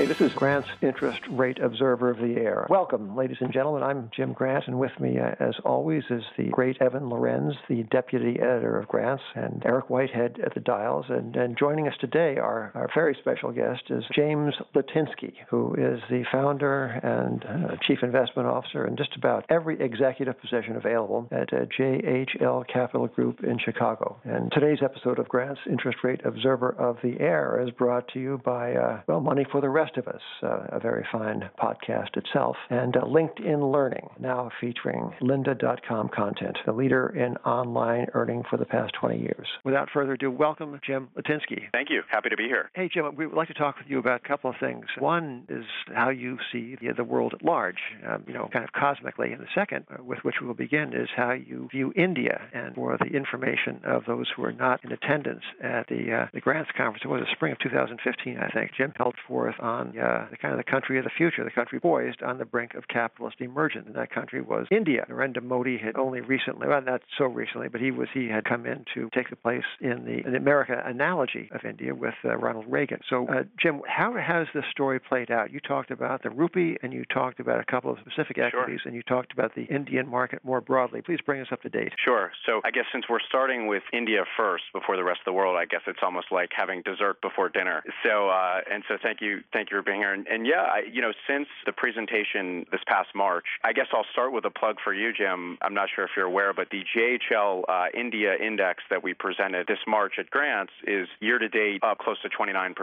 Hey, this is Grant's Interest Rate Observer of the Air. Welcome, ladies and gentlemen. I'm Jim Grant, and with me, uh, as always, is the great Evan Lorenz, the deputy editor of Grants, and Eric Whitehead at the Dials. And, and joining us today, our, our very special guest is James Litinsky, who is the founder and uh, chief investment officer in just about every executive position available at uh, JHL Capital Group in Chicago. And today's episode of Grant's Interest Rate Observer of the Air is brought to you by, uh, well, Money for the Rest Rest of Us, uh, a very fine podcast itself, and uh, LinkedIn Learning, now featuring lynda.com content, the leader in online earning for the past 20 years. Without further ado, welcome, Jim Litinsky. Thank you. Happy to be here. Hey, Jim, we would like to talk with you about a couple of things. One is how you see the, the world at large, um, you know, kind of cosmically. And the second, uh, with which we will begin, is how you view India and for the information of those who are not in attendance at the, uh, the Grants Conference. It was the spring of 2015, I think. Jim held forth on on uh, the kind of the country of the future, the country poised on the brink of capitalist emergence. And that country was India. Narendra Modi had only recently, well, not so recently, but he was he had come in to take the place in the, in the America analogy of India with uh, Ronald Reagan. So, uh, Jim, how has this story played out? You talked about the rupee, and you talked about a couple of specific equities, sure. and you talked about the Indian market more broadly. Please bring us up to date. Sure. So, I guess since we're starting with India first before the rest of the world, I guess it's almost like having dessert before dinner. So, uh, and so thank you, thank you for being here. And, and yeah, I, you know, since the presentation this past March, I guess I'll start with a plug for you, Jim. I'm not sure if you're aware, but the JHL uh, India Index that we presented this March at Grants is year to date up close to 29%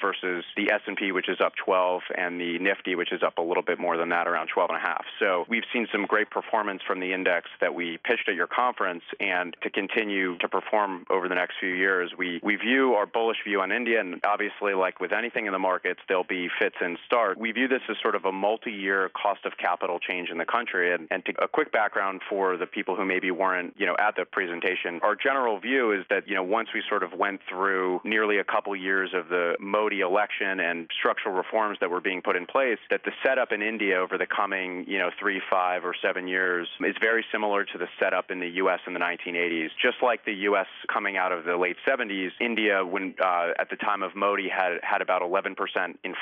versus the S&P, which is up 12, and the Nifty, which is up a little bit more than that, around 12 and a half. So we've seen some great performance from the index that we pitched at your conference, and to continue to perform over the next few years, we we view our bullish view on India, and obviously, like with anything in the markets, there'll be fits and start. We view this as sort of a multi-year cost of capital change in the country. And, and to, a quick background for the people who maybe weren't, you know, at the presentation. Our general view is that, you know, once we sort of went through nearly a couple years of the Modi election and structural reforms that were being put in place, that the setup in India over the coming, you know, three, five, or seven years is very similar to the setup in the U.S. in the 1980s. Just like the U.S. coming out of the late 70s, India, when uh, at the time of Modi, had had about 11% inflation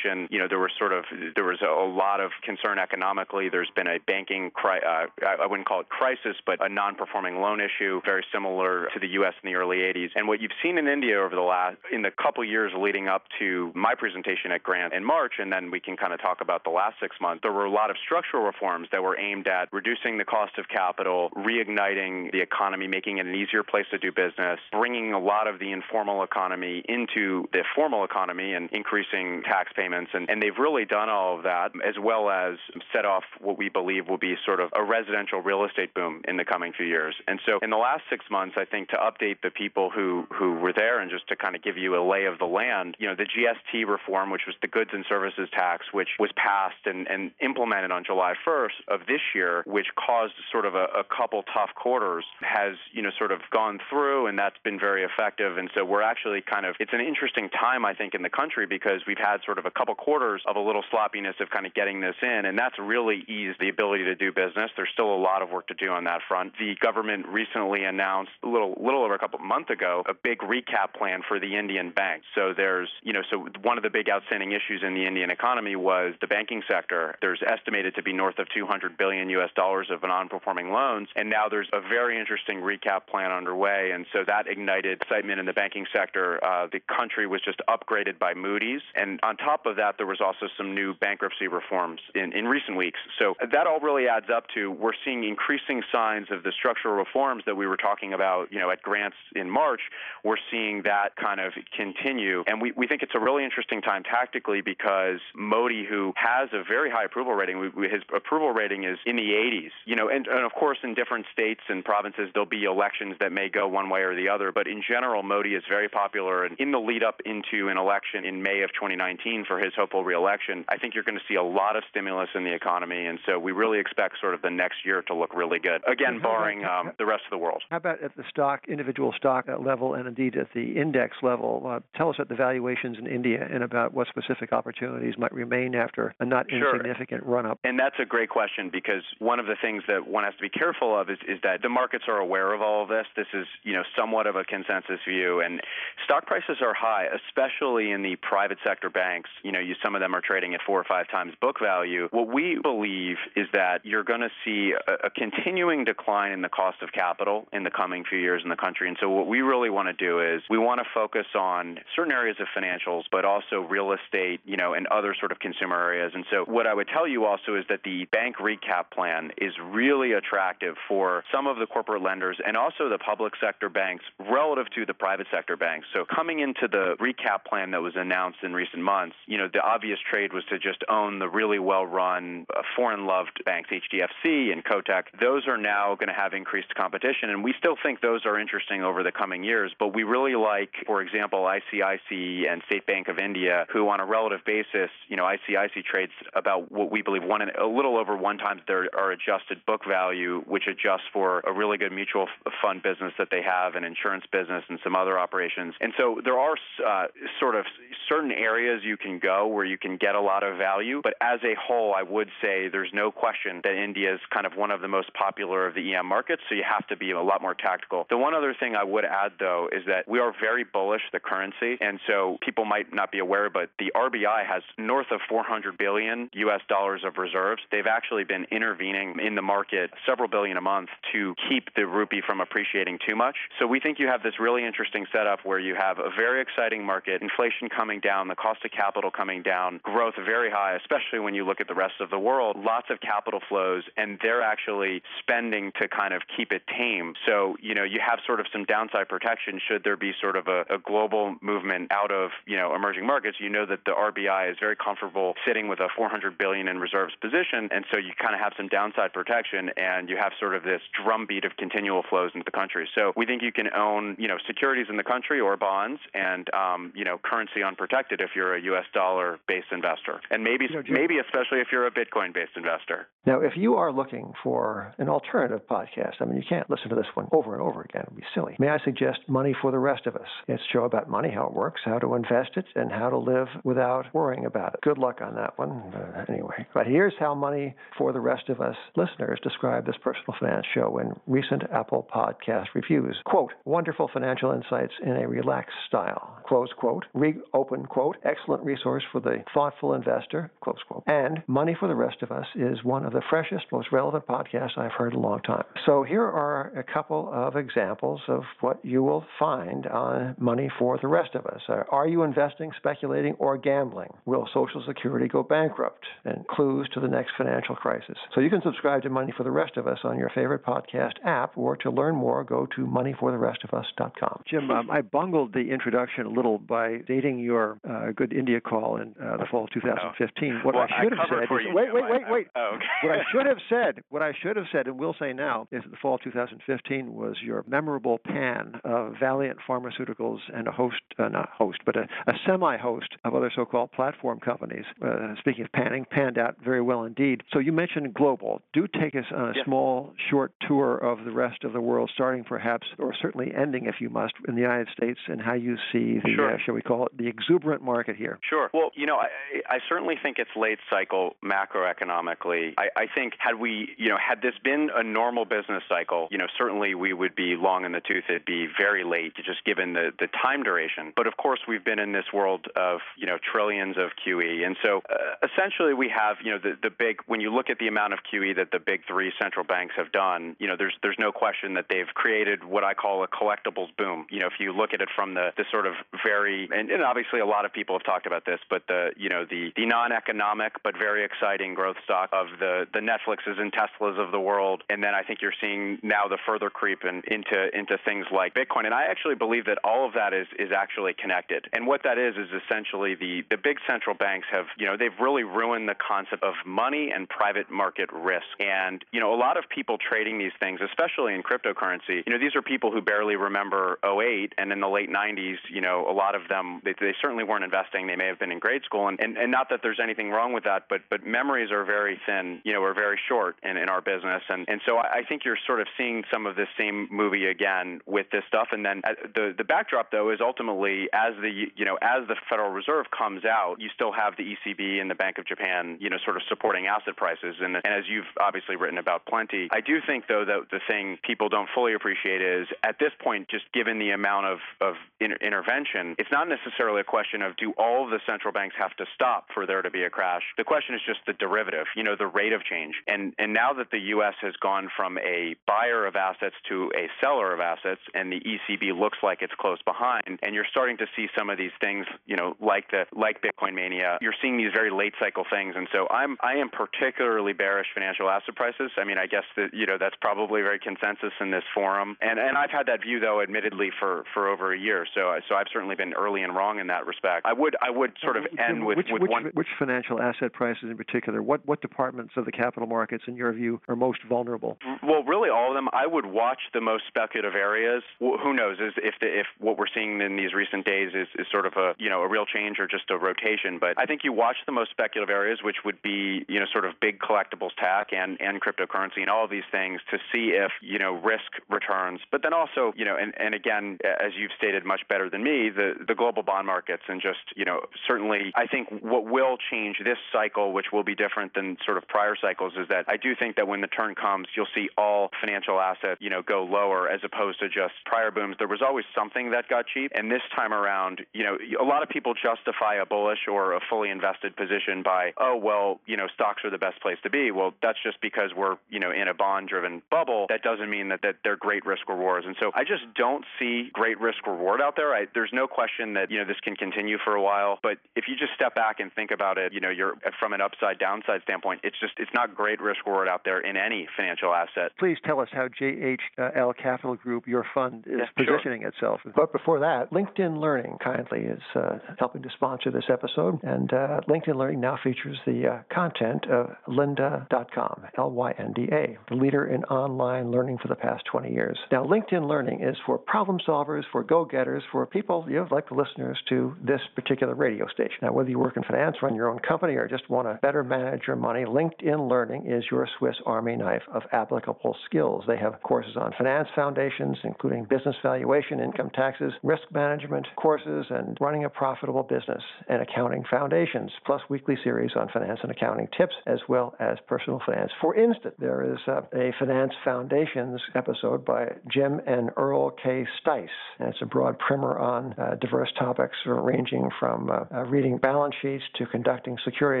you know, there was sort of there was a lot of concern economically. There's been a banking, cri- uh, I wouldn't call it crisis, but a non-performing loan issue, very similar to the U.S. in the early 80s. And what you've seen in India over the last in the couple years leading up to my presentation at Grant in March, and then we can kind of talk about the last six months. There were a lot of structural reforms that were aimed at reducing the cost of capital, reigniting the economy, making it an easier place to do business, bringing a lot of the informal economy into the formal economy, and increasing tax payments and, and they've really done all of that, as well as set off what we believe will be sort of a residential real estate boom in the coming few years. And so in the last six months, I think to update the people who, who were there and just to kind of give you a lay of the land, you know, the GST reform, which was the goods and services tax, which was passed and, and implemented on July 1st of this year, which caused sort of a, a couple tough quarters, has, you know, sort of gone through, and that's been very effective. And so we're actually kind of, it's an interesting time, I think, in the country because we've had sort of a couple quarters of a little sloppiness of kind of getting this in, and that's really eased the ability to do business. There's still a lot of work to do on that front. The government recently announced a little, little over a couple months ago a big recap plan for the Indian banks. So there's, you know, so one of the big outstanding issues in the Indian economy was the banking sector. There's estimated to be north of 200 billion U.S. dollars of non-performing loans, and now there's a very interesting recap plan underway, and so that ignited excitement in the banking sector. Uh, the country was just upgraded by Moody's, and on top of that there was also some new bankruptcy reforms in, in recent weeks. So that all really adds up to we're seeing increasing signs of the structural reforms that we were talking about, you know, at grants in March. We're seeing that kind of continue. And we, we think it's a really interesting time tactically because Modi, who has a very high approval rating, we, his approval rating is in the 80s, you know, and, and of course in different states and provinces there'll be elections that may go one way or the other, but in general Modi is very popular and in the lead up into an election in May of 2019 for his hopeful reelection, I think you're going to see a lot of stimulus in the economy, and so we really expect sort of the next year to look really good. Again, barring um, the rest of the world. How about at the stock, individual stock level, and indeed at the index level? Uh, tell us about the valuations in India and about what specific opportunities might remain after a not sure. insignificant run up. And that's a great question because one of the things that one has to be careful of is, is that the markets are aware of all of this. This is, you know, somewhat of a consensus view, and stock prices are high, especially in the private sector banks. You know, you, some of them are trading at four or five times book value. What we believe is that you're going to see a, a continuing decline in the cost of capital in the coming few years in the country. And so what we really want to do is we want to focus on certain areas of financials, but also real estate, you know, and other sort of consumer areas. And so what I would tell you also is that the bank recap plan is really attractive for some of the corporate lenders and also the public sector banks relative to the private sector banks. So coming into the recap plan that was announced in recent months, you know, the obvious trade was to just own the really well-run, uh, foreign-loved banks, HDFC and Kotak. Those are now going to have increased competition, and we still think those are interesting over the coming years. But we really like, for example, ICICI and State Bank of India, who on a relative basis, you know, ICICI trades about what we believe one and a little over one times their our adjusted book value, which adjusts for a really good mutual fund business that they have, an insurance business, and some other operations. And so there are uh, sort of certain areas you can go where you can get a lot of value. But as a whole, I would say there's no question that India is kind of one of the most popular of the EM markets. So you have to be a lot more tactical. The one other thing I would add, though, is that we are very bullish the currency, and so people might not be aware, but the RBI has north of 400 billion U.S. dollars of reserves. They've actually been intervening in the market several billion a month to keep the rupee from appreciating too much. So we think you have this really interesting setup where you have a very exciting market, inflation coming down, the cost of capital coming down, growth very high, especially when you look at the rest of the world, lots of capital flows, and they're actually spending to kind of keep it tame. So, you know, you have sort of some downside protection should there be sort of a, a global movement out of, you know, emerging markets. You know that the RBI is very comfortable sitting with a 400 billion in reserves position, and so you kind of have some downside protection, and you have sort of this drumbeat of continual flows into the country. So we think you can own, you know, securities in the country or bonds, and um, you know, currency unprotected if you're a U.S. dollar-based investor, and maybe you know, maybe especially if you're a Bitcoin-based investor. Now, if you are looking for an alternative podcast, I mean, you can't listen to this one over and over again; it'd be silly. May I suggest Money for the Rest of Us? It's a show about money, how it works, how to invest it, and how to live without worrying about it. Good luck on that one. Uh, anyway, but here's how Money for the Rest of Us listeners describe this personal finance show in recent Apple Podcast reviews. Quote: Wonderful financial insights in a relaxed style. Close quote. Reopen quote. Excellent resource for the thoughtful investor. Close quote. And Money for the Rest of Us is one of the freshest, most relevant podcasts I've heard in a long time. So here are a couple of examples of what you will find on Money for the Rest of Us. Uh, are you investing, speculating, or gambling? Will Social Security go bankrupt? And clues to the next financial crisis. So you can subscribe to Money for the Rest of Us on your favorite podcast app, or to learn more, go to moneyfortherestofus.com. Jim, um, I bungled the introduction a little by dating your uh, good India call in uh, the fall of 2015. What well, I should I have said is, wait, wait, wait, wait. Oh, okay. what I should have said, what I should have said, and will say now, is that the fall of 2015 was your memorable pan of Valeant Pharmaceuticals and a host, uh, not host, but a, a semi-host of other so-called platform companies. Uh, speaking of panning, panned out very well indeed. So you mentioned global. Do take us on a yes. small, short tour of the rest of the world, starting perhaps, or certainly ending, if you must, in the United States, and how you see the, sure. uh, shall we call it, the exuberant market here. Sure. Well, you know, I, I certainly think it's late cycle macroeconomically. I, I think had we, you know, had this been a normal business cycle, you know, certainly we would be long in the tooth. It'd be very late, just given the the time duration. But of course, we've been in this world of you know trillions of QE, and so uh, essentially we have you know the the big when you look at the amount of QE that the big three central banks have done, you know, there's there's no question that they've created what I call a collectibles boom. You know, if you look at it from the the sort of very and, and obviously a lot of people have talked about this, but the you know the the non-economic but very exciting growth stock of the the Netflixes and Teslas of the world, and then I think you're seeing now the further creep in, into into things like Bitcoin, and I actually believe that all of that is is actually connected. And what that is is essentially the the big central banks have you know they've really ruined the concept of money and private market risk. And you know a lot of people trading these things, especially in cryptocurrency, you know these are people who barely remember 08 and in the late 90s, you know a lot of them they, they certainly weren't investing. They may have been in grade school, and, and and not that there's anything wrong with that, but but memories are very thin. You know, we're very short in, in our business, and and so I, I think you're sort of seeing some of this same movie again with this stuff. And then uh, the the backdrop though is ultimately as the you know as the Federal Reserve comes out, you still have the ECB and the Bank of Japan, you know, sort of supporting asset prices. And, and as you've obviously written about plenty, I do think though that the thing people don't fully appreciate is at this point, just given the amount of, of inter- intervention, it's not necessarily a question of do all of the central banks have to stop for there to be a crash. The question is just the derivative, you know, the rate of change. And and now that the U.S. has gone from a buyer of assets to a seller of assets, and the ECB looks like it's close behind, and you're starting to see some of these things, you know, like the like Bitcoin mania. You're seeing these very late cycle things, and so I'm I am particularly bearish financial asset prices. I mean, I guess that you know that's probably very consensus in this forum, and and I've had that view though, admittedly, for for over a year. So so I've certainly been early and wrong in that respect. I would I would sort of end with which, with which, one. which financial asset prices in particular? What what departments of the capital markets, in your view, are most vulnerable? Well, really, all of them. I would watch the most speculative areas. Who knows? Is if the, if what we're seeing in these recent days is, is sort of a you know a real change or just a rotation. But I think you watch the most speculative areas, which would be you know sort of big collectibles tech and and cryptocurrency and all of these things to see if you know risk returns. But then also you know and and again, as you've stated much better than me, the the global bond markets and just you know certainly I think what will change this cycle, which will be different than sort of prior cycles, is that I do think that when the turn comes, you'll see all financial assets you know go lower as opposed to just prior booms. There was always something that got cheap, and this time around, you know, a lot of people justify a bullish or a fully invested position by, oh well, you know, stocks are the best place to be. Well, that's just because we're you know in a bond-driven bubble. That doesn't mean that that they're great risk rewards, and so I just don't see great risk reward out there. I, there's no question that you know this can continue for a while, but if you just step back and think about it, you know, you're from an upside downside standpoint, it's just it's not great risk reward out there in any financial asset. Please tell us how JHL Capital Group, your fund, is Yeah, sure. positioning itself. But before that, LinkedIn Learning kindly is uh, helping to sponsor this episode, and uh, LinkedIn Learning now features the uh, content of lynda.com, L-Y-N-D-A, the leader in online learning for the past 20 years. Now, LinkedIn Learning is for problem solvers, for go-getters, for people you know, like the listeners to this particular radio station. Now, whether you work in finance, run your own company, or just want to better manage your money, LinkedIn Learning is your Swiss Army knife of applicable skills. They have courses on finance foundations, including business valuation, income taxes, risk management courses, and running a profitable business, and accounting foundations, plus weekly series on finance and accounting tips, as well as personal finance. For instance, there is uh, a Finance Foundations episode by Jim and Earl K. Stice. And it's a broad primer on uh, diverse topics ranging from uh, uh, reading balance sheets to conducting security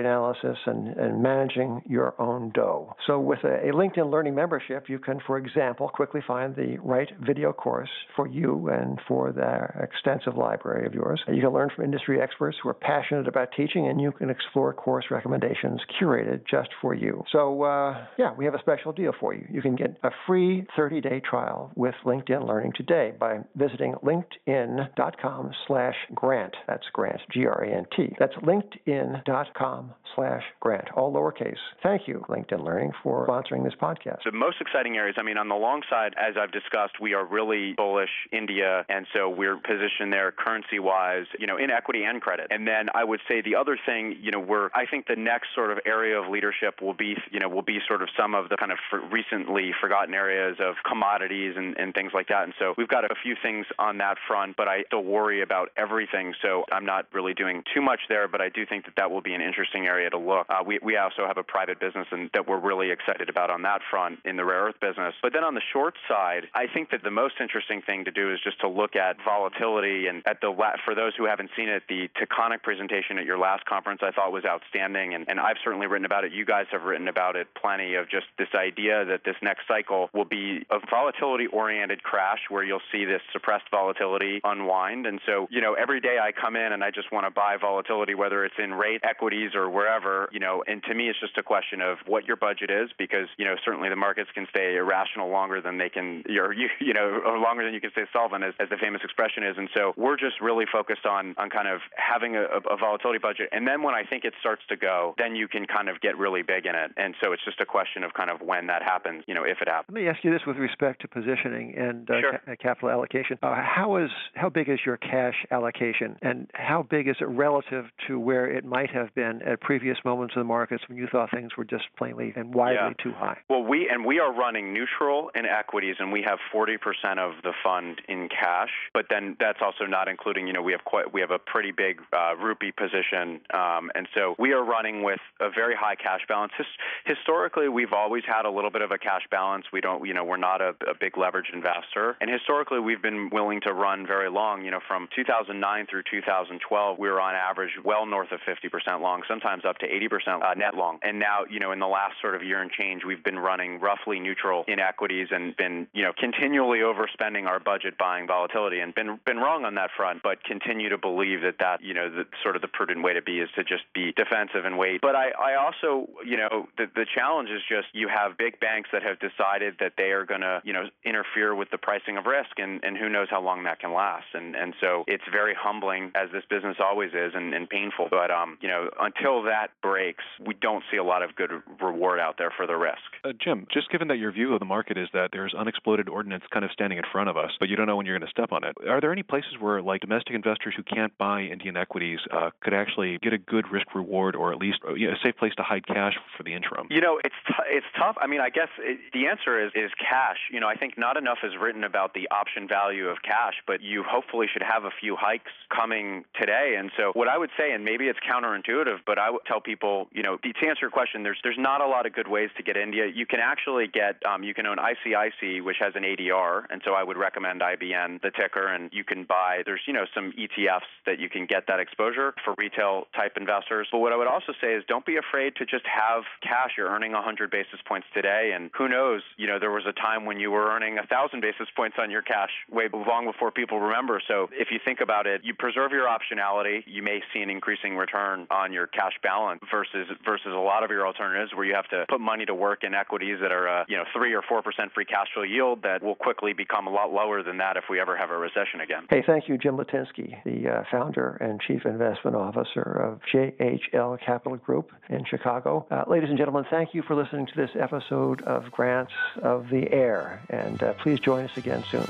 analysis and, and managing your own dough. So, with a, a LinkedIn Learning membership, you can, for example, quickly find the right video course for you and for the extensive library of yours. You can learn from industry experts who are passionate about teaching, and you can explore course recommendations curated just for you. So, uh, yeah, we have a special deal for you. You can get a free 30-day trial with LinkedIn Learning today by visiting linkedin.com slash grant. That's grant, G-R-A-N-T. That's linkedin.com slash grant, all lowercase. Thank you, LinkedIn Learning, for sponsoring this podcast. The most exciting areas, I mean, on the long side, as I've discussed, we are really bullish India, and so we're positioned there currency wise, you know, in equity and credit. And then I would say the other thing, you know, we're, I think the next sort of area of leadership will be, you know, will be sort of some of the kind of for recently forgotten areas of commodities and, and things like that. And so we've got a few things on that front, but I still worry about everything. So I'm not really doing too much there, but I do think that that will be an interesting area to look. Uh, we, we also have a private business and that we're really excited about on that front in the rare earth business. But then on the short side, I think that the most interesting thing to do is just to look at volatility and at the la- for those who haven't seen it, the Taconic presentation at your last conference I thought was outstanding, and, and I've certainly written about it. You guys have written about it plenty of just this idea that this next cycle will be a volatility-oriented crash where you'll see this suppressed volatility unwind. And so, you know, every day I come in and I just want to buy volatility, whether it's in rate, equities, or wherever, you know. And to me, it's just a question of what your budget is, because you know certainly the markets can stay irrational longer than they can, or you, you know, or longer than you can stay solvent, as, as the famous expression is. And so we're just really focused on on kind of having a, a volatility budget, and then when I think it starts to go, then you can kind of get really big in it. And so it's just a question of kind of when that happens, you know, if it happens. Let me ask you this with respect to positioning and uh, Sure. ca- capital allocation. Uh, how is how big is your cash allocation, and how big is it relative to where it might have been at previous moments in the markets when you thought things were just plainly and widely Yeah. too high? Well, we and we are running neutral in equities, and we have 40% of the fund in cash. But then that's also not including, you know, we have quite we have a pretty big uh, rupee position, um, and so we are running with a very high cash balance. His, historically, we've always had a little bit of a cash balance. We don't, you know, we're not a, a big leveraged investor, and historically, we've been willing to run very long. You know, from 2009 through 2012, we were on average well north of 50% long, sometimes up to 80% uh, net long. And now, you know, in the last sort of year and change, we've been running roughly neutral in equities and been, you know, continually overspending our budget buying volatility and been been wrong on that front, but continue to believe that that, you know, the sort of the prudent way to be is to just be defensive and wait. But I, I also, you know, the, the challenge is just you have big banks that have decided that they are going to, you know, interfere with the pricing of risk, and, and who knows how long that can last. And and so it's very humbling, as this business always is, and, and painful. But um, you know, until that breaks, we don't see a lot of good reward out there for the risk. Uh, Jim, just given that your view of the market is that there's unexploded ordnance kind of standing in front of us, but you don't know when you're going to step on it, are there any places where, like domestic investors who can't buy Indian equities, uh, could actually get a good risk reward, or at least uh, you know, a safe place to hide cash for the interim? You know, it's t- it's tough. I mean, I guess it, the answer is is cash. You know, I think not enough is written about the option value of cash, but you hopefully should have a few hikes coming today. And so, what I would say, and maybe it's counterintuitive, but I would tell people, you know, to answer your question, there's there's not a lot of good ways to get India. You can actually get, um, you can own ICICI, which has an ADR, and so I would recommend IBN, the ticker, and you can buy. There's you know some ETFs that you can get that exposure for retail type investors. But what I would also say is don't be afraid to just have cash. You're earning 100 basis points today, and who knows? You know, there was a time when you were earning 1,000 basis points on your cash way long before people remember. So if you think about it, you preserve your optionality. You may see an increasing return on your cash balance versus versus a lot of your alternatives where you have to put money to work in equities that are uh, you know three or four percent free cash flow yield that will quickly become a lot lower than that if we ever have a recession again. Hey, thank you, Jim Litinsky, the uh, founder and chief investment officer of JHL Capital Group in Chicago. Uh, ladies and gentlemen, thank you for listening to this episode of Grants of the Air, and uh, please join us again soon.